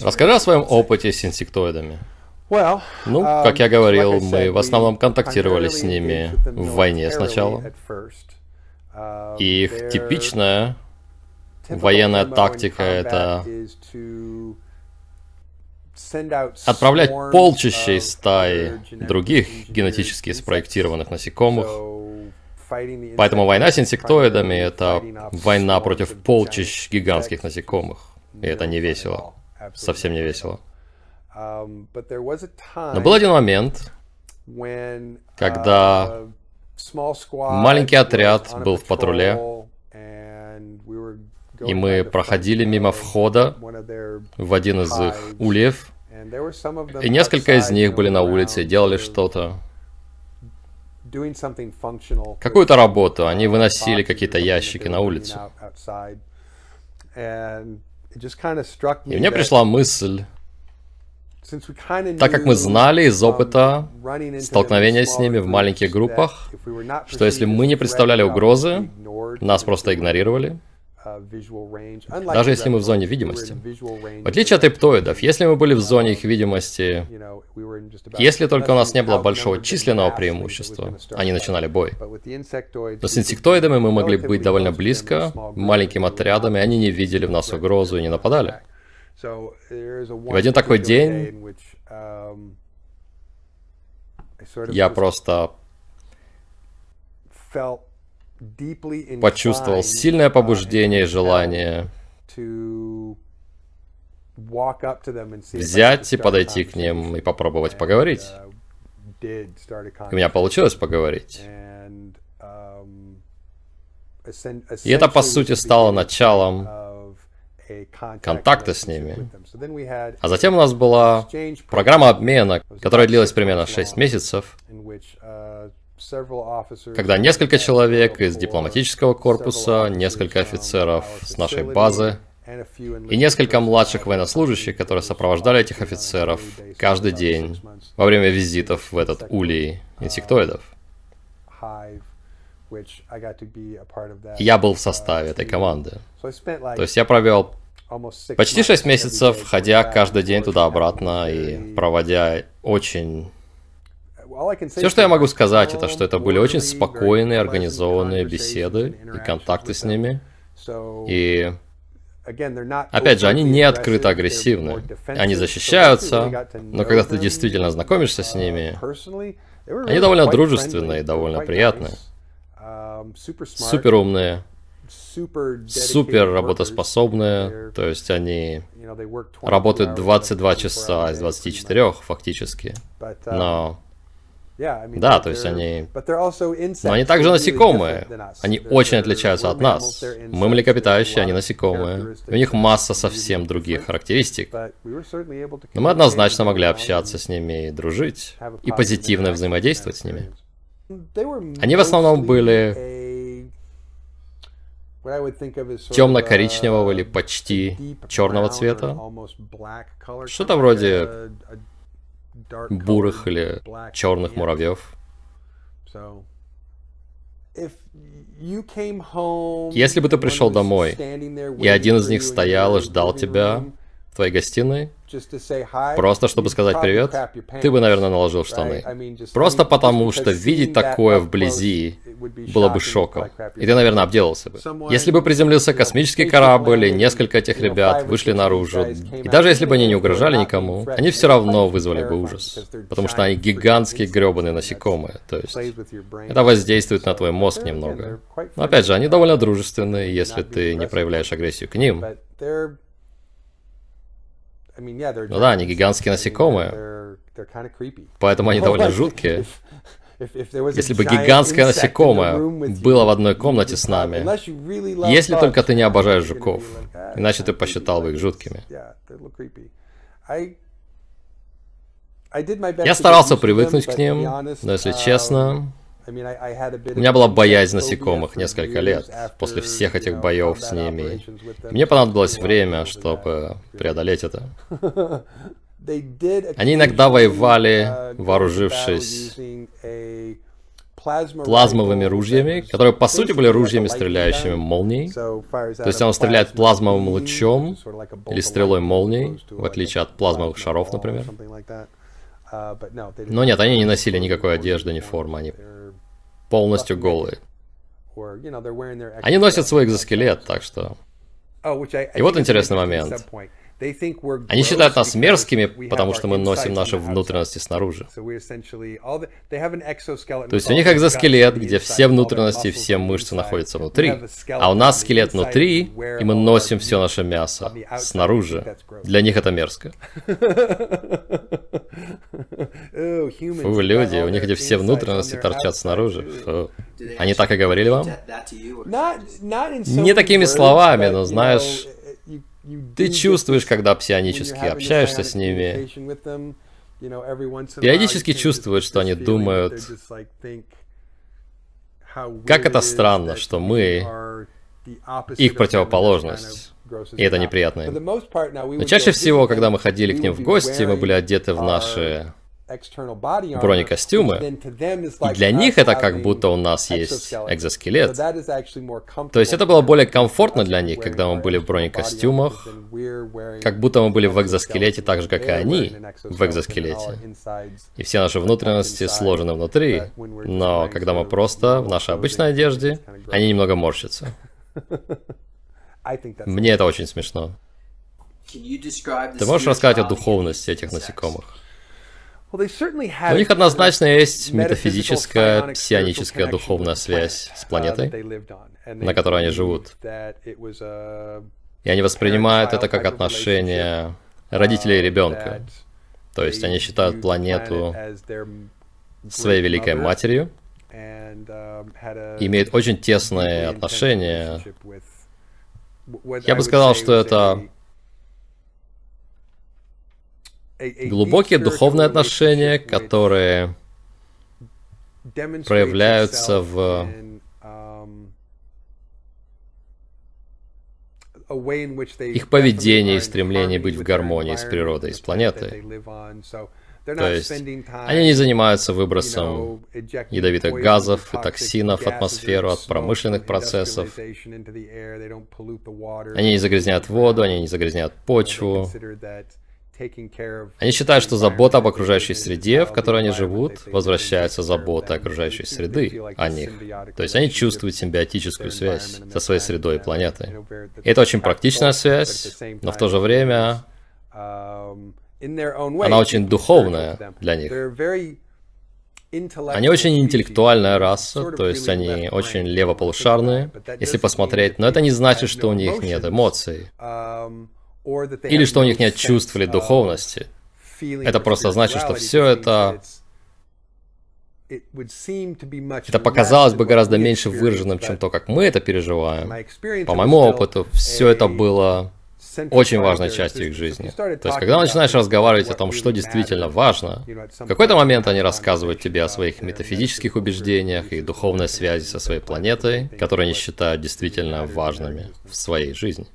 Расскажи о своем опыте с инсектоидами. Ну, как я говорил, мы в основном контактировали с ними в войне сначала. И их типичная военная тактика — это отправлять полчища из стаи других генетически спроектированных насекомых. Поэтому война с инсектоидами — это война против полчищ гигантских насекомых. И это не весело. Совсем не весело. Но был один момент, когда маленький отряд был в патруле, и мы проходили мимо входа в один из их ульев, и несколько из них были на улице и делали что-то. Какую-то работу. Они выносили какие-то ящики на улицу. И мне пришла мысль, так как мы знали из опыта столкновения с ними в маленьких группах, что если мы не представляли угрозы, нас просто игнорировали, даже если мы в зоне видимости. В отличие от эптоидов, если мы были в зоне их видимости, если только у нас не было большого численного преимущества, они начинали бой. Но с инсектоидами мы могли быть довольно близко, маленьким отрядом, и они не видели в нас угрозу и не нападали. В один такой день я просто почувствовал сильное побуждение и желание взять и подойти к ним и попробовать поговорить. У меня получилось поговорить. И это, по сути, стало началом контакта с ними. А затем у нас была программа обмена, которая длилась примерно 6 месяцев, когда несколько человек из дипломатического корпуса, несколько офицеров с нашей базы и несколько младших военнослужащих, которые сопровождали этих офицеров каждый день во время визитов в этот улей инсектоидов. Я был в составе этой команды. То есть я провел почти шесть месяцев, ходя каждый день туда-обратно и проводя очень все, что я могу сказать, это что это были очень спокойные, организованные беседы и контакты с ними. И Опять же, они не открыто агрессивны. Они защищаются, но когда ты действительно знакомишься с ними, они довольно дружественные, довольно приятные. Супер умные, супер работоспособные, то есть они работают 22 часа из 24 фактически. Но да, то есть они... Но они также насекомые. Они очень отличаются от нас. Мы млекопитающие, они насекомые. У них масса совсем других характеристик. Но мы однозначно могли общаться с ними и дружить, и позитивно взаимодействовать с ними. Они в основном были темно-коричневого или почти черного цвета. Что-то вроде бурых или черных муравьев. Если бы ты пришел домой, и один из них стоял и ждал тебя в твоей гостиной, Просто чтобы сказать привет, ты бы, наверное, наложил штаны. Просто потому, что видеть такое вблизи было бы шоком. И ты, наверное, обделался бы. Если бы приземлился космический корабль, и несколько этих ребят вышли наружу, и даже если бы они не угрожали никому, они все равно вызвали бы ужас. Потому что они гигантские гребаные насекомые. То есть это воздействует на твой мозг немного. Но опять же, они довольно дружественные, если ты не проявляешь агрессию к ним. Ну да, они гигантские насекомые. Поэтому они довольно жуткие. Если бы гигантское насекомое было в одной комнате с нами, если только ты не обожаешь жуков, иначе ты посчитал бы их жуткими. Я старался привыкнуть к ним, но если честно, у меня была боязнь насекомых несколько лет после всех этих боев с ними. Мне понадобилось время, чтобы преодолеть это. Они иногда воевали, вооружившись плазмовыми ружьями, которые по сути были ружьями, стреляющими молнией. То есть он стреляет плазмовым лучом или стрелой молнии, в отличие от плазмовых шаров, например. Но нет, они не носили никакой одежды, ни формы, они полностью голые. Они носят свой экзоскелет, так что... И вот интересный момент. Они считают нас мерзкими, потому что мы носим наши внутренности снаружи. То есть у них экзоскелет, где все внутренности, все мышцы находятся внутри. А у нас скелет внутри, и мы носим все наше мясо снаружи. Для них это мерзко. Фу, люди, у них где все внутренности торчат снаружи. Фу. Они так и говорили вам? Не такими словами, но знаешь, ты чувствуешь, когда псионически общаешься с ними, периодически чувствуешь, что они думают, как это странно, что мы их противоположность. И это неприятно. Но чаще всего, когда мы ходили к ним в гости, мы были одеты в наши бронекостюмы, и для них это как будто у нас есть экзоскелет. То есть это было более комфортно для них, когда мы были в бронекостюмах, как будто мы были в экзоскелете так же, как и они в экзоскелете. И все наши внутренности сложены внутри, но когда мы просто в нашей обычной одежде, они немного морщатся. Мне это очень смешно. Ты можешь рассказать о духовности этих насекомых? У них однозначно есть метафизическая, псионическая духовная связь с планетой, на которой они живут. И они воспринимают это как отношение родителей и ребенка. То есть они считают планету своей великой матерью, имеют очень тесные отношения. Я бы сказал, что это глубокие духовные отношения, которые проявляются в их поведении и стремлении быть в гармонии с природой, с планетой. То есть они не занимаются выбросом ядовитых газов и токсинов в атмосферу от промышленных процессов. Они не загрязняют воду, они не загрязняют почву. Они считают, что забота об окружающей среде, в которой они живут, возвращается забота окружающей среды о них. То есть они чувствуют симбиотическую связь со своей средой и планетой. И это очень практичная связь, но в то же время она очень духовная для них. Они очень интеллектуальная раса, то есть они очень левополушарные, если посмотреть, но это не значит, что у них нет эмоций. Или что у них нет чувств или духовности. Это просто значит, что все это... Это показалось бы гораздо меньше выраженным, чем то, как мы это переживаем. По моему опыту, все это было очень важной частью их жизни. То есть, когда начинаешь разговаривать о том, что действительно важно, в какой-то момент они рассказывают тебе о своих метафизических убеждениях и духовной связи со своей планетой, которые они считают действительно важными в своей жизни.